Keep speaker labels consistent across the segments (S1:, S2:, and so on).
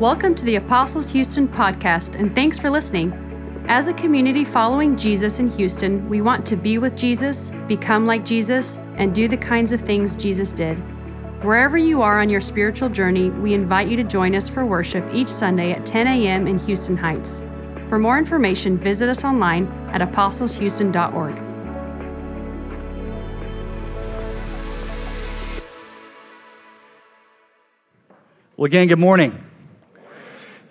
S1: Welcome to the Apostles Houston podcast, and thanks for listening. As a community following Jesus in Houston, we want to be with Jesus, become like Jesus, and do the kinds of things Jesus did. Wherever you are on your spiritual journey, we invite you to join us for worship each Sunday at 10 a.m. in Houston Heights. For more information, visit us online at apostleshouston.org.
S2: Well, again, good morning.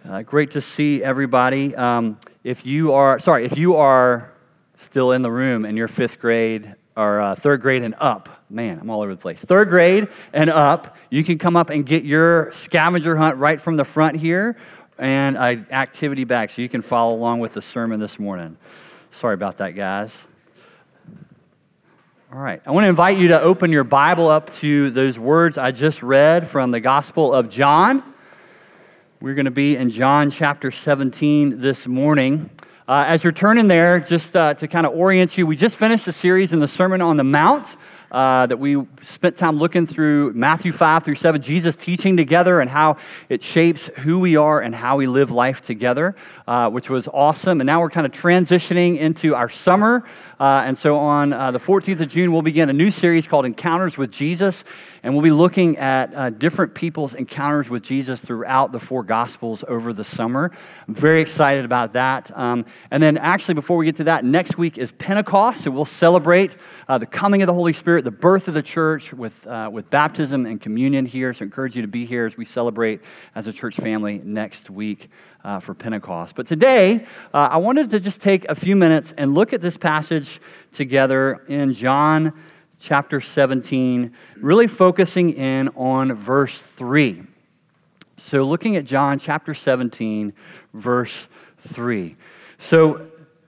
S2: Uh, great to see everybody. Um, if you are, sorry, if you are still in the room and you're fifth grade or uh, third grade and up, man, I'm all over the place. Third grade and up, you can come up and get your scavenger hunt right from the front here and an activity bag so you can follow along with the sermon this morning. Sorry about that, guys. All right. I want to invite you to open your Bible up to those words I just read from the Gospel of John. We're going to be in John chapter 17 this morning. Uh, as you're turning there, just uh, to kind of orient you, we just finished a series in the Sermon on the Mount. Uh, that we spent time looking through Matthew 5 through 7, Jesus teaching together and how it shapes who we are and how we live life together, uh, which was awesome. And now we're kind of transitioning into our summer. Uh, and so on uh, the 14th of June, we'll begin a new series called Encounters with Jesus. And we'll be looking at uh, different people's encounters with Jesus throughout the four Gospels over the summer. I'm very excited about that. Um, and then, actually, before we get to that, next week is Pentecost. and we'll celebrate uh, the coming of the Holy Spirit, the birth of the church with, uh, with baptism and communion here. So, I encourage you to be here as we celebrate as a church family next week. Uh, for Pentecost. But today, uh, I wanted to just take a few minutes and look at this passage together in John chapter 17, really focusing in on verse 3. So, looking at John chapter 17, verse 3. So,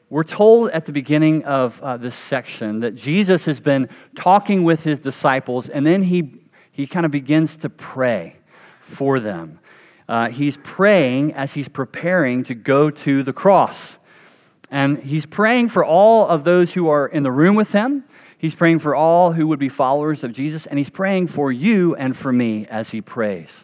S2: we're told at the beginning of uh, this section that Jesus has been talking with his disciples, and then he, he kind of begins to pray for them. Uh, he's praying as he's preparing to go to the cross. And he's praying for all of those who are in the room with him. He's praying for all who would be followers of Jesus, and he's praying for you and for me as he prays.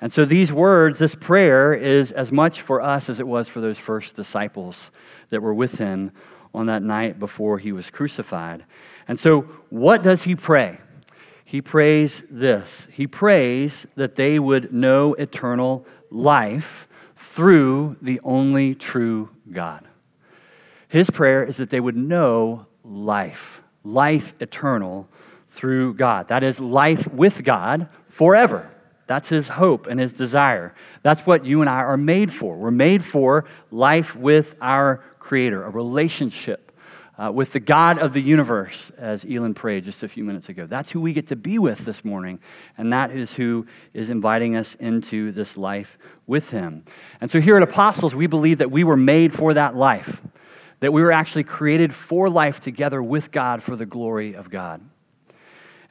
S2: And so, these words, this prayer, is as much for us as it was for those first disciples that were with him on that night before he was crucified. And so, what does he pray? He prays this He prays that they would know eternal life through the only true God. His prayer is that they would know life life eternal through God. That is life with God forever. That's his hope and his desire. That's what you and I are made for. We're made for life with our Creator, a relationship uh, with the God of the universe, as Elon prayed just a few minutes ago. That's who we get to be with this morning, and that is who is inviting us into this life with him. And so here at Apostles, we believe that we were made for that life that we were actually created for life together with God for the glory of God.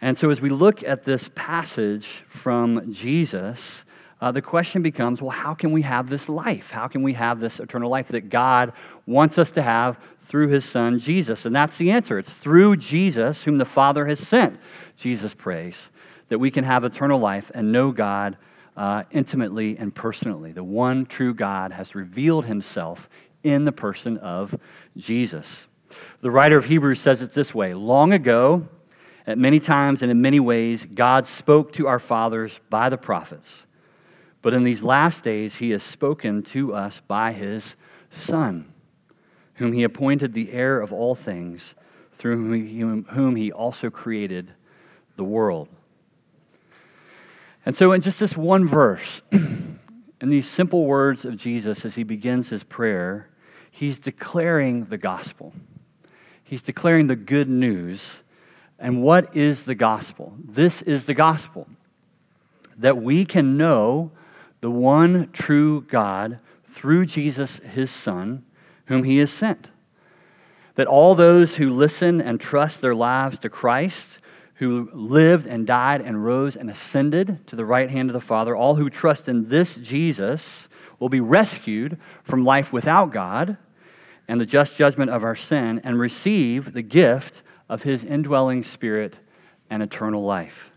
S2: And so, as we look at this passage from Jesus, uh, the question becomes well, how can we have this life? How can we have this eternal life that God wants us to have through his son Jesus? And that's the answer. It's through Jesus, whom the Father has sent, Jesus prays, that we can have eternal life and know God uh, intimately and personally. The one true God has revealed himself in the person of Jesus. The writer of Hebrews says it this way Long ago, at many times and in many ways, God spoke to our fathers by the prophets. But in these last days, he has spoken to us by his Son, whom he appointed the heir of all things, through whom he also created the world. And so, in just this one verse, in these simple words of Jesus as he begins his prayer, he's declaring the gospel. He's declaring the good news. And what is the gospel? This is the gospel that we can know the one true God through Jesus, his Son, whom he has sent. That all those who listen and trust their lives to Christ, who lived and died and rose and ascended to the right hand of the Father, all who trust in this Jesus will be rescued from life without God and the just judgment of our sin and receive the gift of his indwelling spirit and eternal life.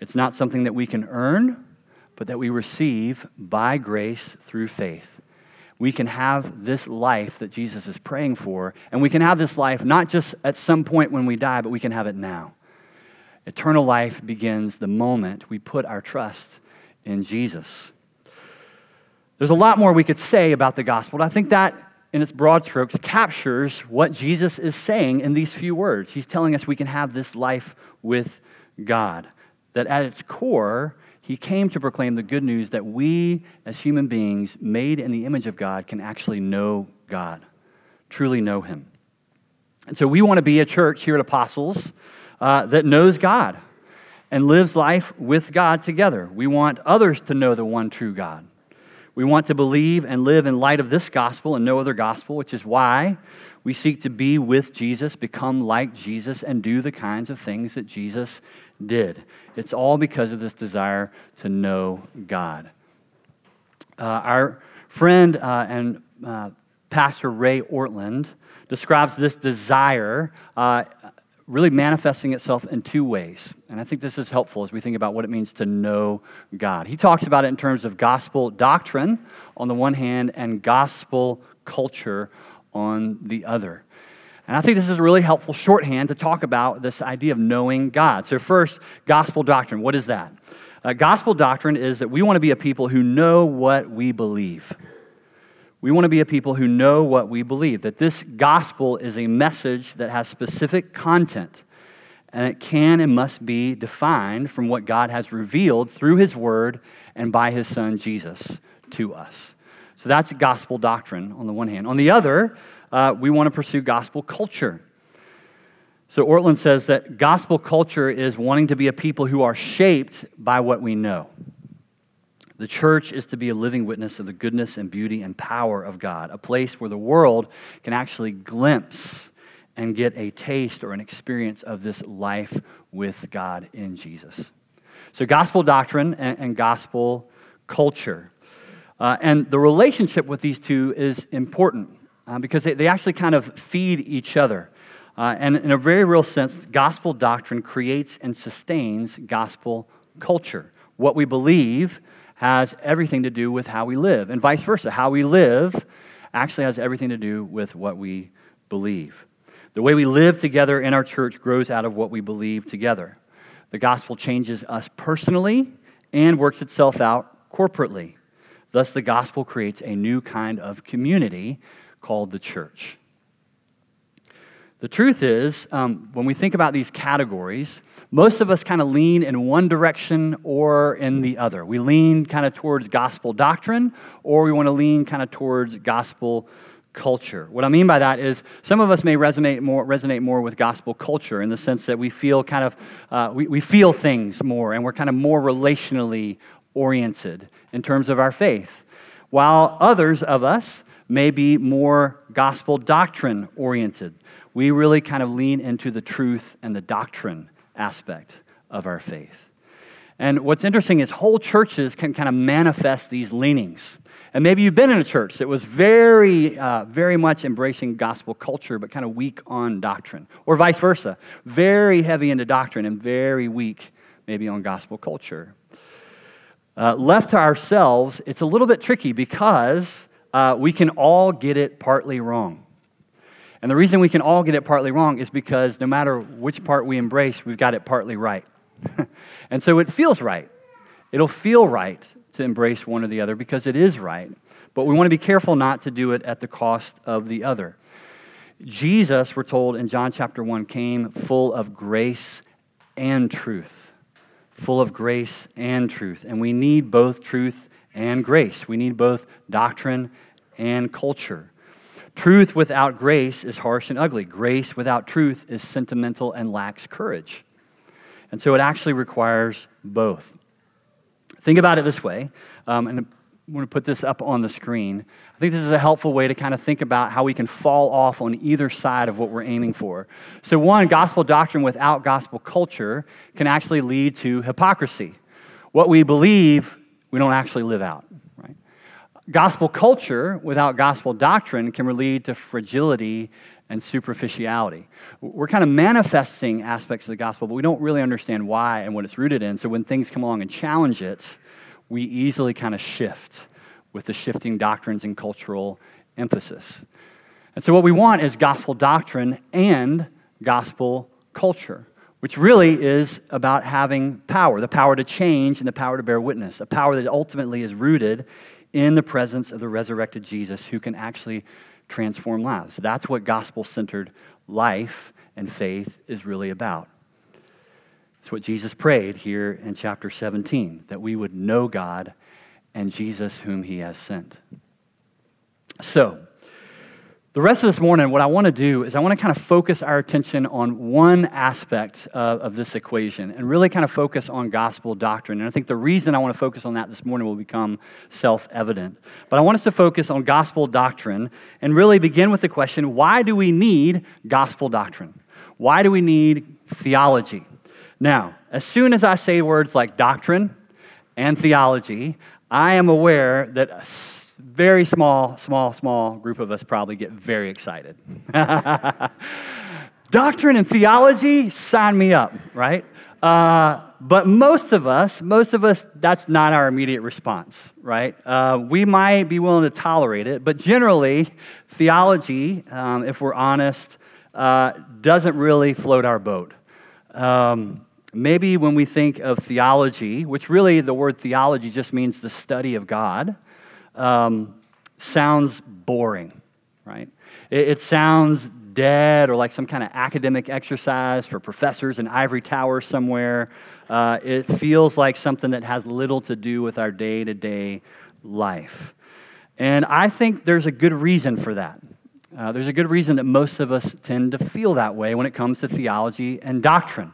S2: It's not something that we can earn, but that we receive by grace through faith. We can have this life that Jesus is praying for, and we can have this life not just at some point when we die, but we can have it now. Eternal life begins the moment we put our trust in Jesus. There's a lot more we could say about the gospel, but I think that, in its broad strokes, captures what Jesus is saying in these few words. He's telling us we can have this life with God, that at its core, he came to proclaim the good news that we, as human beings made in the image of God, can actually know God, truly know Him. And so we want to be a church here at Apostles uh, that knows God and lives life with God together. We want others to know the one true God. We want to believe and live in light of this gospel and no other gospel, which is why we seek to be with Jesus, become like Jesus, and do the kinds of things that Jesus did. It's all because of this desire to know God. Uh, our friend uh, and uh, Pastor Ray Ortlund describes this desire uh, really manifesting itself in two ways. And I think this is helpful as we think about what it means to know God. He talks about it in terms of gospel doctrine on the one hand and gospel culture on the other. And I think this is a really helpful shorthand to talk about this idea of knowing God. So, first, gospel doctrine. What is that? Uh, gospel doctrine is that we want to be a people who know what we believe. We want to be a people who know what we believe, that this gospel is a message that has specific content, and it can and must be defined from what God has revealed through His Word and by His Son Jesus to us. So that's gospel doctrine on the one hand. On the other, uh, we want to pursue gospel culture. So Ortlund says that gospel culture is wanting to be a people who are shaped by what we know. The church is to be a living witness of the goodness and beauty and power of God, a place where the world can actually glimpse and get a taste or an experience of this life with God in Jesus. So, gospel doctrine and, and gospel culture. Uh, and the relationship with these two is important uh, because they, they actually kind of feed each other. Uh, and in a very real sense, gospel doctrine creates and sustains gospel culture. What we believe has everything to do with how we live, and vice versa. How we live actually has everything to do with what we believe. The way we live together in our church grows out of what we believe together. The gospel changes us personally and works itself out corporately. Thus, the gospel creates a new kind of community called the church. The truth is, um, when we think about these categories, most of us kind of lean in one direction or in the other. We lean kind of towards gospel doctrine, or we want to lean kind of towards gospel culture. What I mean by that is some of us may resonate more, resonate more with gospel culture in the sense that we feel kind of, uh, we, we feel things more and we're kind of more relationally oriented in terms of our faith. While others of us may be more gospel doctrine oriented. We really kind of lean into the truth and the doctrine aspect of our faith. And what's interesting is whole churches can kind of manifest these leanings. And maybe you've been in a church that was very, uh, very much embracing gospel culture, but kind of weak on doctrine, or vice versa, very heavy into doctrine and very weak maybe on gospel culture. Uh, left to ourselves, it's a little bit tricky because uh, we can all get it partly wrong. And the reason we can all get it partly wrong is because no matter which part we embrace, we've got it partly right. and so it feels right. It'll feel right to embrace one or the other because it is right. But we want to be careful not to do it at the cost of the other. Jesus, we're told in John chapter 1, came full of grace and truth. Full of grace and truth. And we need both truth and grace. We need both doctrine and culture. Truth without grace is harsh and ugly. Grace without truth is sentimental and lacks courage. And so it actually requires both. Think about it this way, um, and I'm going to put this up on the screen. I think this is a helpful way to kind of think about how we can fall off on either side of what we're aiming for. So, one, gospel doctrine without gospel culture can actually lead to hypocrisy. What we believe we don't actually live out. Gospel culture without gospel doctrine can lead to fragility and superficiality. We're kind of manifesting aspects of the gospel, but we don't really understand why and what it's rooted in. So when things come along and challenge it, we easily kind of shift with the shifting doctrines and cultural emphasis. And so, what we want is gospel doctrine and gospel culture, which really is about having power the power to change and the power to bear witness, a power that ultimately is rooted in the presence of the resurrected Jesus who can actually transform lives. That's what gospel centered life and faith is really about. It's what Jesus prayed here in chapter 17 that we would know God and Jesus, whom he has sent. So, the rest of this morning, what I want to do is I want to kind of focus our attention on one aspect of, of, this equation and really kind of focus on gospel doctrine. And I think the reason I want to focus on that this morning will become self evident. But I want us to focus on gospel doctrine and really begin with the question why do we need gospel doctrine? Why do we need theology? Now, as soon as I say words like doctrine and theology, I am aware that very small, small, small group of us probably get very excited. doctrine and theology, sign me up, right? Uh, but most of us, most of us, that's not our immediate response, right? Uh, we might be willing to tolerate it, but generally, theology, um, if we're honest, uh, doesn't really float our boat. Um, Maybe when we think of theology, which really the word theology just means the study of God, um, sounds boring, right? It, it, sounds dead or like some kind of academic exercise for professors in ivory towers somewhere. Uh, it feels like something that has little to do with our day to day life. And I think there's a good reason for that. Uh, there's a good reason that most of us tend to feel that way when it comes to theology and doctrine.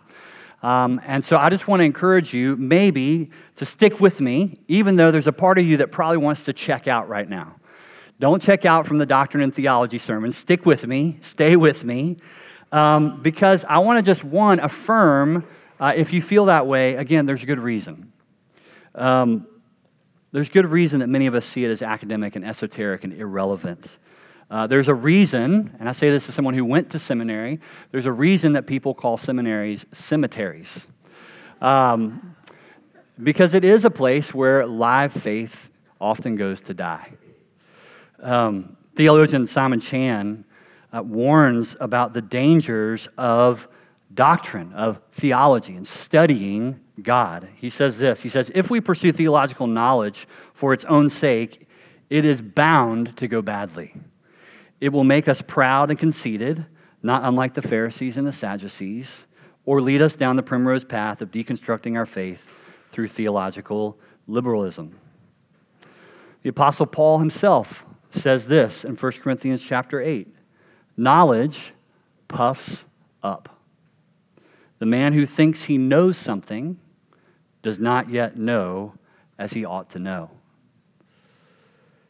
S2: Um, and so I just want to encourage you, maybe, to stick with me, even though there's a part of you that probably wants to check out right now. Don't check out from the doctrine and theology sermon. Stick with me, stay with me, um, because I want to just, one, affirm uh, if you feel that way, again, there's a good reason. Um, there's good reason that many of us see it as academic and esoteric and irrelevant. Uh, there's a reason, and I say this as someone who went to seminary, there's a reason that people call seminaries cemeteries. Um, because it is a place where live faith often goes to die. Um, theologian Simon Chan uh, warns about the dangers of doctrine, of theology, and studying God. He says this He says, If we pursue theological knowledge for its own sake, it is bound to go badly. It will make us proud and conceited, not unlike the Pharisees and the Sadducees, or lead us down the primrose path of deconstructing our faith through theological liberalism. The apostle Paul himself says this in 1 Corinthians chapter 8. Knowledge puffs up. The man who thinks he knows something does not yet know as he ought to know.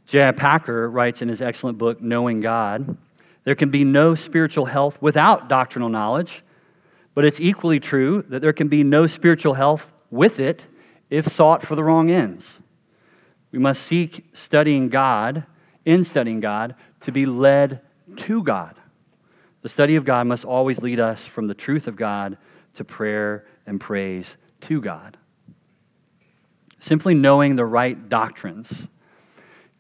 S2: J.I. Packer writes in his excellent book, Knowing God there can be no spiritual health without doctrinal knowledge, but it's equally true that there can be no spiritual health with it if sought for the wrong ends. We must seek studying God, in studying God, to be led to God. The study of God must always lead us from the truth of God to prayer and praise to God. Simply knowing the right doctrines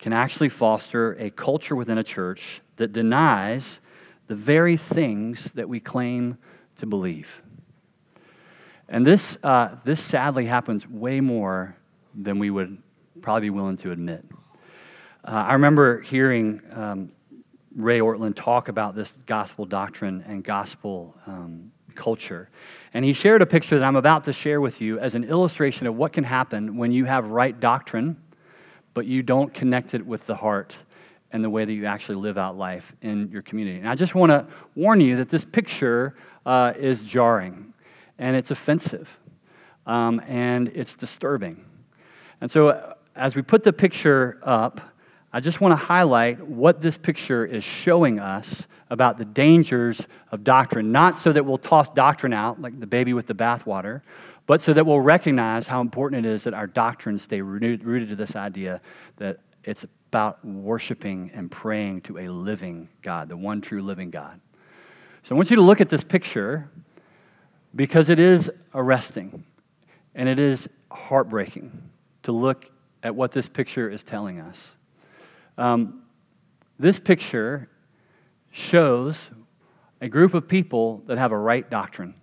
S2: can actually foster a culture within a church that denies the very things that we claim to believe. And this, uh, this sadly happens way more than we would probably be willing to admit. Uh, I remember hearing um, Ray Ortlund talk about this gospel doctrine and gospel um, culture. And he shared a picture that I'm about to share with you as an illustration of what can happen when you have right doctrine but you don't connect it with the heart and the way that you actually live out life in your community. And I just want to warn you that this picture uh, is jarring and it's offensive um, and it's disturbing. And so, uh, as we put the picture up, I just want to highlight what this picture is showing us about the dangers of doctrine, not so that we'll toss doctrine out like the baby with the bathwater, but so that we'll recognize how important it is that our doctrines stay rooted, rooted to this idea that it's about worshiping and praying to a living God, the one true living God. So I want you to look at this picture because it is arresting and it is heartbreaking to look at what this picture is telling us. Um, this picture shows a group of people that have a right doctrine.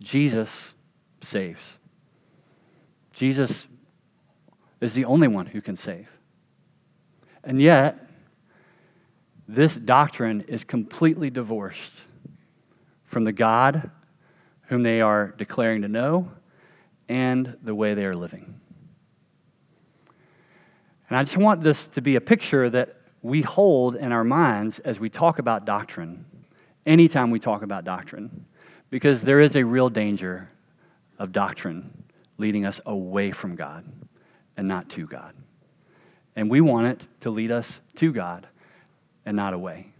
S2: Jesus saves. Jesus is the only one who can save. And yet, this doctrine is completely divorced from the God whom they are declaring to know and the way they are living. And I just want this to be a picture that we hold in our minds as we talk about doctrine, anytime we talk about doctrine, because there is a real danger of doctrine leading us away from God and not to God. And we want it to lead us to God and not away.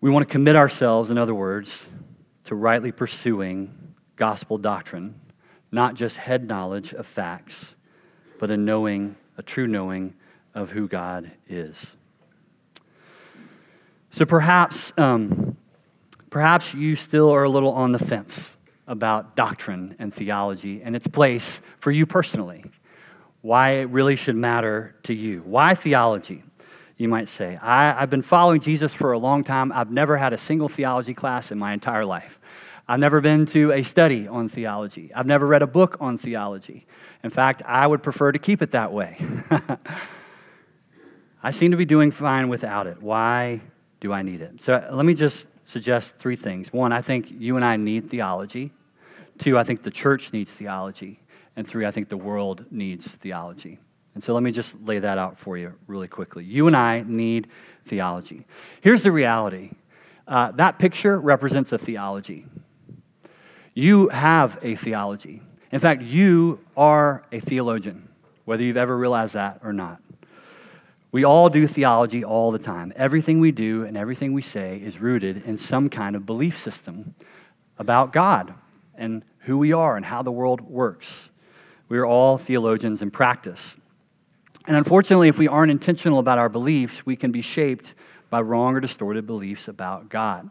S2: We want to commit ourselves, in other words, to rightly pursuing gospel doctrine, not just head knowledge of facts, but a knowing, a true knowing of who God is. So perhaps, um, perhaps you still are a little on the fence about doctrine and theology and its place for you personally. Why it really should matter to you. Why theology? You might say. I, have been following Jesus for a long time. I've never had a single theology class in my entire life. I've never been to a study on theology. I've never read a book on theology. In fact, I would prefer to keep it that way. I seem to be doing fine without it. Why do I need it? So let me just suggest three things. One, I think you and I need theology. Two, I think the church needs theology. And three, I think the world needs theology. And so let me just lay that out for you really quickly. You and I need theology. Here's the reality uh, that picture represents a theology. You have a theology. In fact, you are a theologian, whether you've ever realized that or not. We all do theology all the time. Everything we do and everything we say is rooted in some kind of belief system about God and who we are and how the world works. We are all theologians in practice. And unfortunately, if we aren't intentional about our beliefs, we can be shaped by wrong or distorted beliefs about God.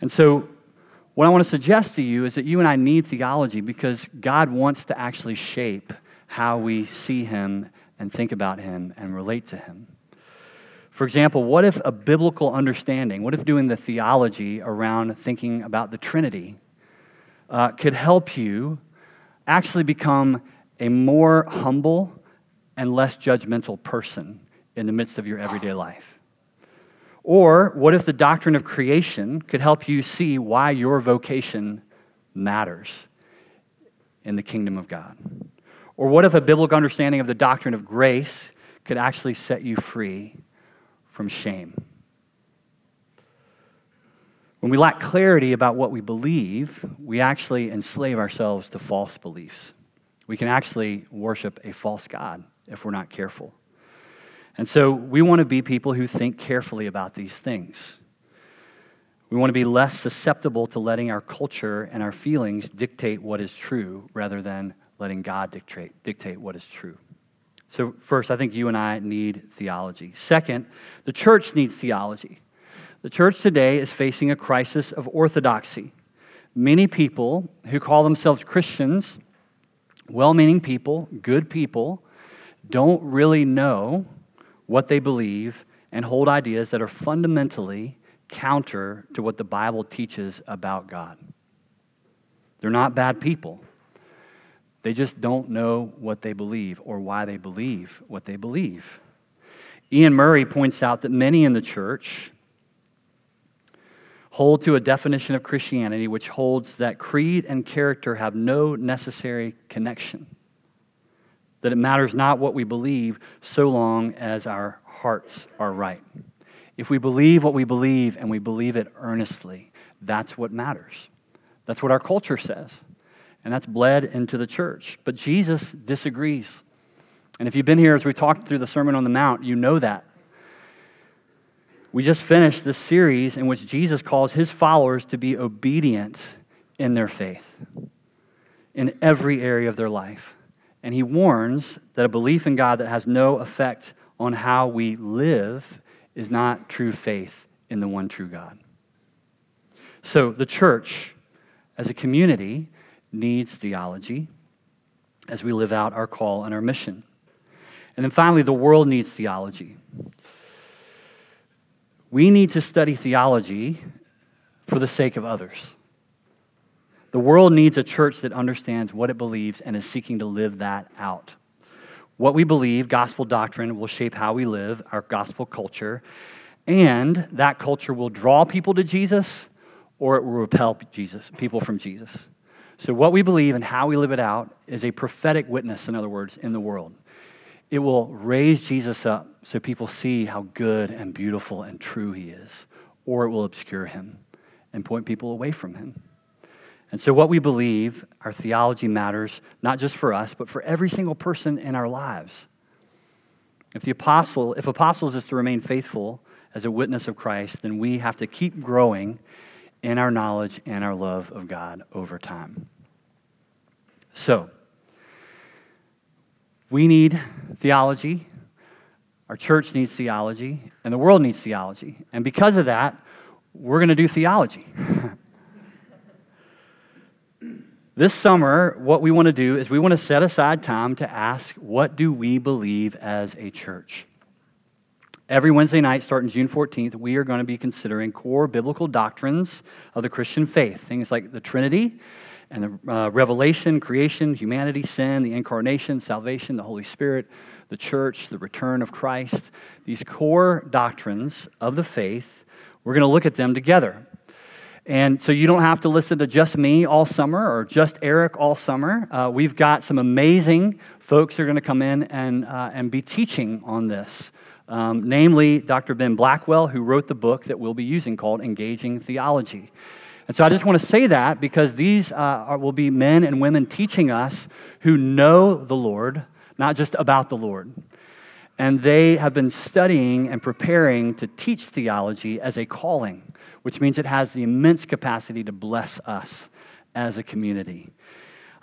S2: And so, what I want to suggest to you is that you and I need theology because God wants to actually shape how we see Him and think about Him and relate to Him. For example, what if a biblical understanding, what if doing the theology around thinking about the Trinity uh, could help you actually become a more humble and less judgmental person in the midst of your everyday life? Or what if the doctrine of creation could help you see why your vocation matters in the kingdom of God? Or what if a biblical understanding of the doctrine of grace could actually set you free from shame? When we lack clarity about what we believe, we actually enslave ourselves to false beliefs. We can actually worship a false God if we're not careful. And so we want to be people who think carefully about these things. We want to be less susceptible to letting our culture and our feelings dictate what is true rather than letting God dictate, dictate what is true. So, first, I think you and I need theology. Second, the church needs theology. The church today is facing a crisis of orthodoxy. Many people who call themselves Christians, well meaning people, good people, don't really know what they believe and hold ideas that are fundamentally counter to what the Bible teaches about God. They're not bad people. They just don't know what they believe or why they believe what they believe. Ian Murray points out that many in the church hold to a definition of Christianity which holds that creed and character have no necessary connection, that it matters not what we believe so long as our hearts are right. If we believe what we believe and we believe it earnestly, that's what matters. That's what our culture says and that's bled into the church. But Jesus disagrees. And if you've been here as we talked through the Sermon on the Mount, you know that. We just finished this series in which Jesus calls his followers to be obedient in their faith in every area of their life. And he warns that a belief in God that has no effect on how we live is not true faith in the one true God. So, the church, as a community, needs theology. as we live out our call and our mission. And then finally, the world needs theology. We need to study theology for the sake of others. The world needs a church that understands what it believes and is seeking to live that out. What we believe, gospel doctrine, will shape how we live, our gospel culture, and that culture will draw people to Jesus or it will repel Jesus, people from Jesus. So, what we believe and how we live it out is a prophetic witness, in other words, in the world. It will raise Jesus up so people see how good and beautiful and true he is, or it will obscure him and point people away from him. And so, what we believe, our theology matters not just for us, but for every single person in our lives. If the apostle, if apostles is to remain faithful as a witness of Christ, then we have to keep growing in our knowledge and our love of God over time. So, we need theology, our church needs theology, and the world needs theology. And because of that, we're going to do theology. this summer, what we want to do is we want to set aside time to ask, what do we believe as a church? Every Wednesday night, starting June 14th, we are going to be considering core biblical doctrines of the Christian faith. Things like the Trinity and the uh, revelation, creation, humanity, sin, the incarnation, salvation, the Holy Spirit, the church, the return of Christ. These core doctrines of the faith, we're going to look at them together. And so you don't have to listen to just me all summer or just Eric all summer. Uh, we've got some amazing folks who are going to come in and, uh, and be teaching on this um, namely Dr. Ben Blackwell, who wrote the book that we'll be using called Engaging Theology. And so I just want to say that because these uh, are, will be men and women teaching us who know the Lord, not just about the Lord. And they have been studying and preparing to teach theology as a calling, which means it has the immense capacity to bless us as a community.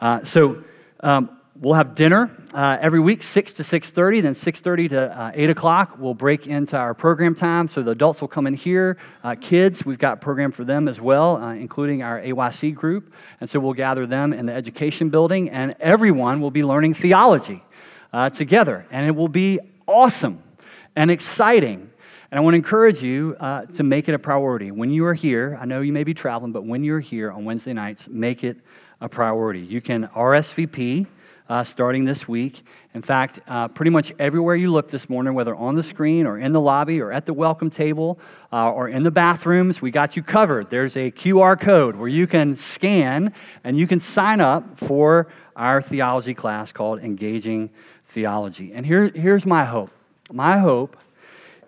S2: Uh, so, um, we'll have dinner uh, every week 6 to 6.30 then 6.30 to uh, 8 o'clock we'll break into our program time so the adults will come in here uh, kids we've got a program for them as well uh, including our ayc group and so we'll gather them in the education building and everyone will be learning theology uh, together and it will be awesome and exciting and I want to encourage you uh, to make it a priority. When you are here, I know you may be traveling, but when you're here on Wednesday nights, make it a priority. You can RSVP uh, starting this week. In fact, uh, pretty much everywhere you look this morning, whether on the screen or in the lobby or at the welcome table uh, or in the bathrooms, we got you covered. There's a QR code where you can scan and you can sign up for our theology class called Engaging Theology. And here, here's my hope my hope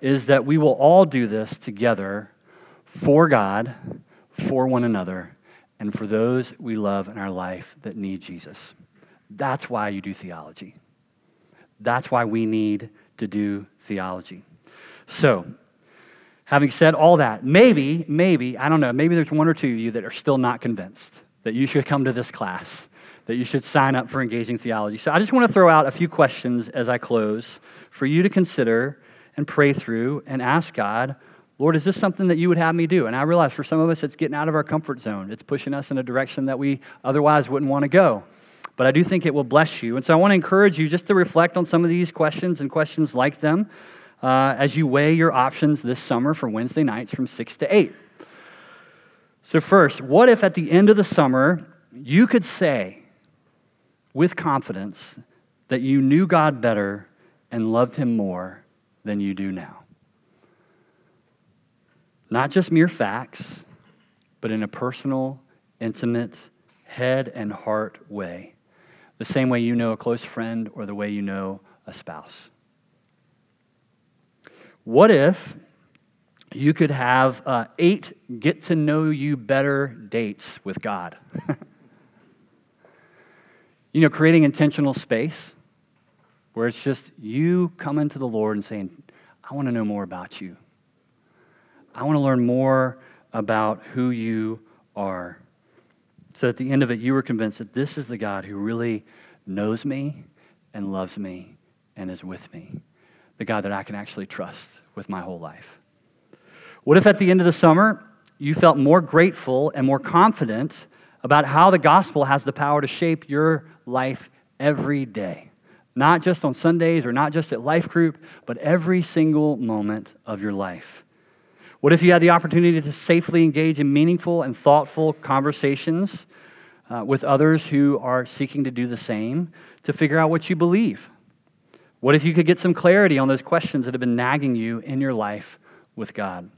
S2: is that we will all do this together for God, for one another, and for those we love in our life that need Jesus. That's why you do theology. That's why we need to do theology. So, having said all that, maybe, maybe, I don't know, maybe there's one or two of you that are still not convinced that you should come to this class, that you should sign up for engaging theology. So, I just want to throw out a few questions as I close for you to consider and pray through and ask God, Lord, is this something that you would have me do? And I realize for some of us, it's getting out of our comfort zone. It's pushing us in a direction that we otherwise wouldn't want to go but I do think it will bless you. And so I want to encourage you just to reflect on some of these questions and questions like them uh, as you weigh your options this summer for Wednesday nights from 6 to 8. So, first, what if at the end of the summer you could say with confidence that you knew God better and loved Him more than you do now? Not just mere facts, but in a personal, intimate, head and heart way the same way you know a close friend or the way you know a spouse. What if you could have uh, eight get to know you better dates with God? you know, creating intentional space where it's just you coming to the Lord and saying, I want to know more about you. I want to learn more about who you are. So at the end of it, you were convinced that this is the God who really knows me and loves me and is with me. The God that I can actually trust with my whole life. What if at the end of the summer, you felt more grateful and more confident about how the gospel has the power to shape your life every day. Not just on Sundays or not just at life group, but every single moment of your life. What if you had the opportunity to safely engage in meaningful and thoughtful conversations uh, with others who are seeking to do the same to figure out what you believe? What if you could get some clarity on those questions that have been nagging you in your life with God?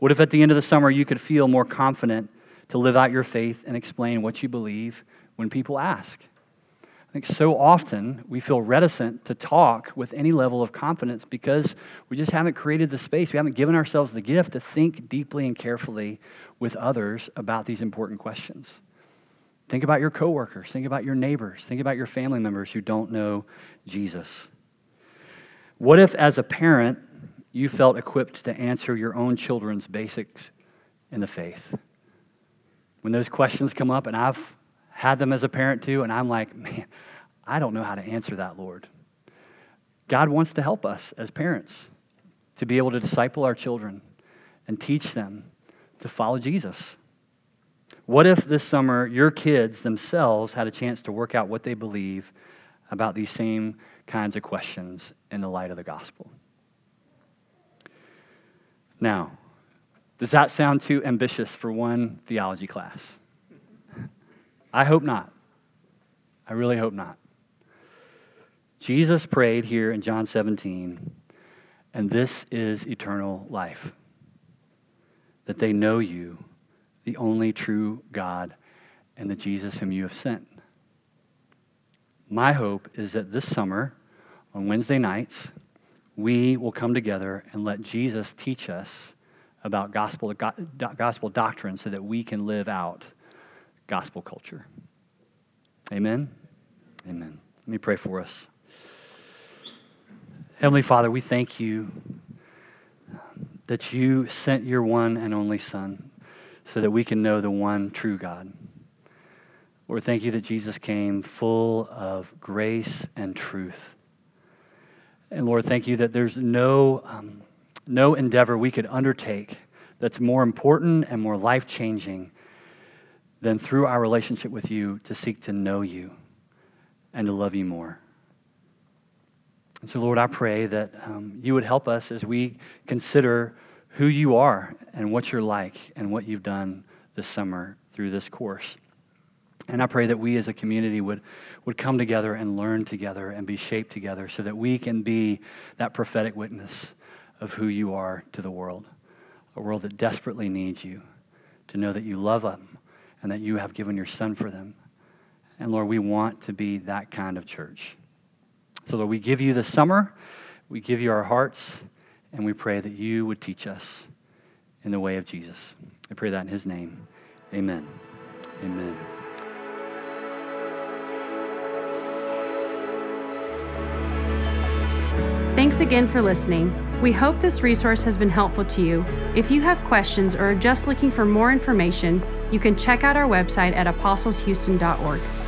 S2: What if at the end of the summer you could feel more confident to live out your faith and explain what you believe when people ask? I think so often we feel reticent to talk with any level of confidence because we just haven't created the space. We haven't given ourselves the gift to think deeply and carefully with others about these important questions. Think about your coworkers, think about your neighbors, think about your family members who don't know Jesus. What if, as a parent, you felt equipped to answer your own children's basics in the faith? When those questions come up, and I've had them as a parent too, and I'm like, man, I don't know how to answer that, Lord. God wants to help us as parents to be able to disciple our children and teach them to follow Jesus. What if this summer your kids themselves had a chance to work out what they believe about these same kinds of questions in the light of the gospel? Now, does that sound too ambitious for one theology class? I hope not. I really hope not. Jesus prayed here in John 17, and this is eternal life that they know you, the only true God, and the Jesus whom you have sent. My hope is that this summer, on Wednesday nights, we will come together and let Jesus teach us about gospel, gospel doctrine so that we can live out gospel culture. Amen? Amen. Let me pray for us. Heavenly Father, we thank you that you sent your one and only Son so that we can know the one true God. Lord, thank you that Jesus came full of grace and truth. And Lord, thank you that there's no, um, no endeavor we could undertake that's more important and more life changing than through our relationship with you to seek to know you and to love you more. And so, Lord, I pray that um, you would help us as we consider who you are and what you're like and what you've done this summer through this course. And I pray that we as a community would, would come together and learn together and be shaped together so that we can be that prophetic witness of who you are to the world, a world that desperately needs you, to know that you love them and that you have given your son for them. And Lord, we want to be that kind of church. So, Lord, we give you the summer, we give you our hearts, and we pray that you would teach us in the way of Jesus. I pray that in his name. Amen. Amen.
S1: Thanks again for listening. We hope this resource has been helpful to you. If you have questions or are just looking for more information, you can check out our website at apostleshouston.org.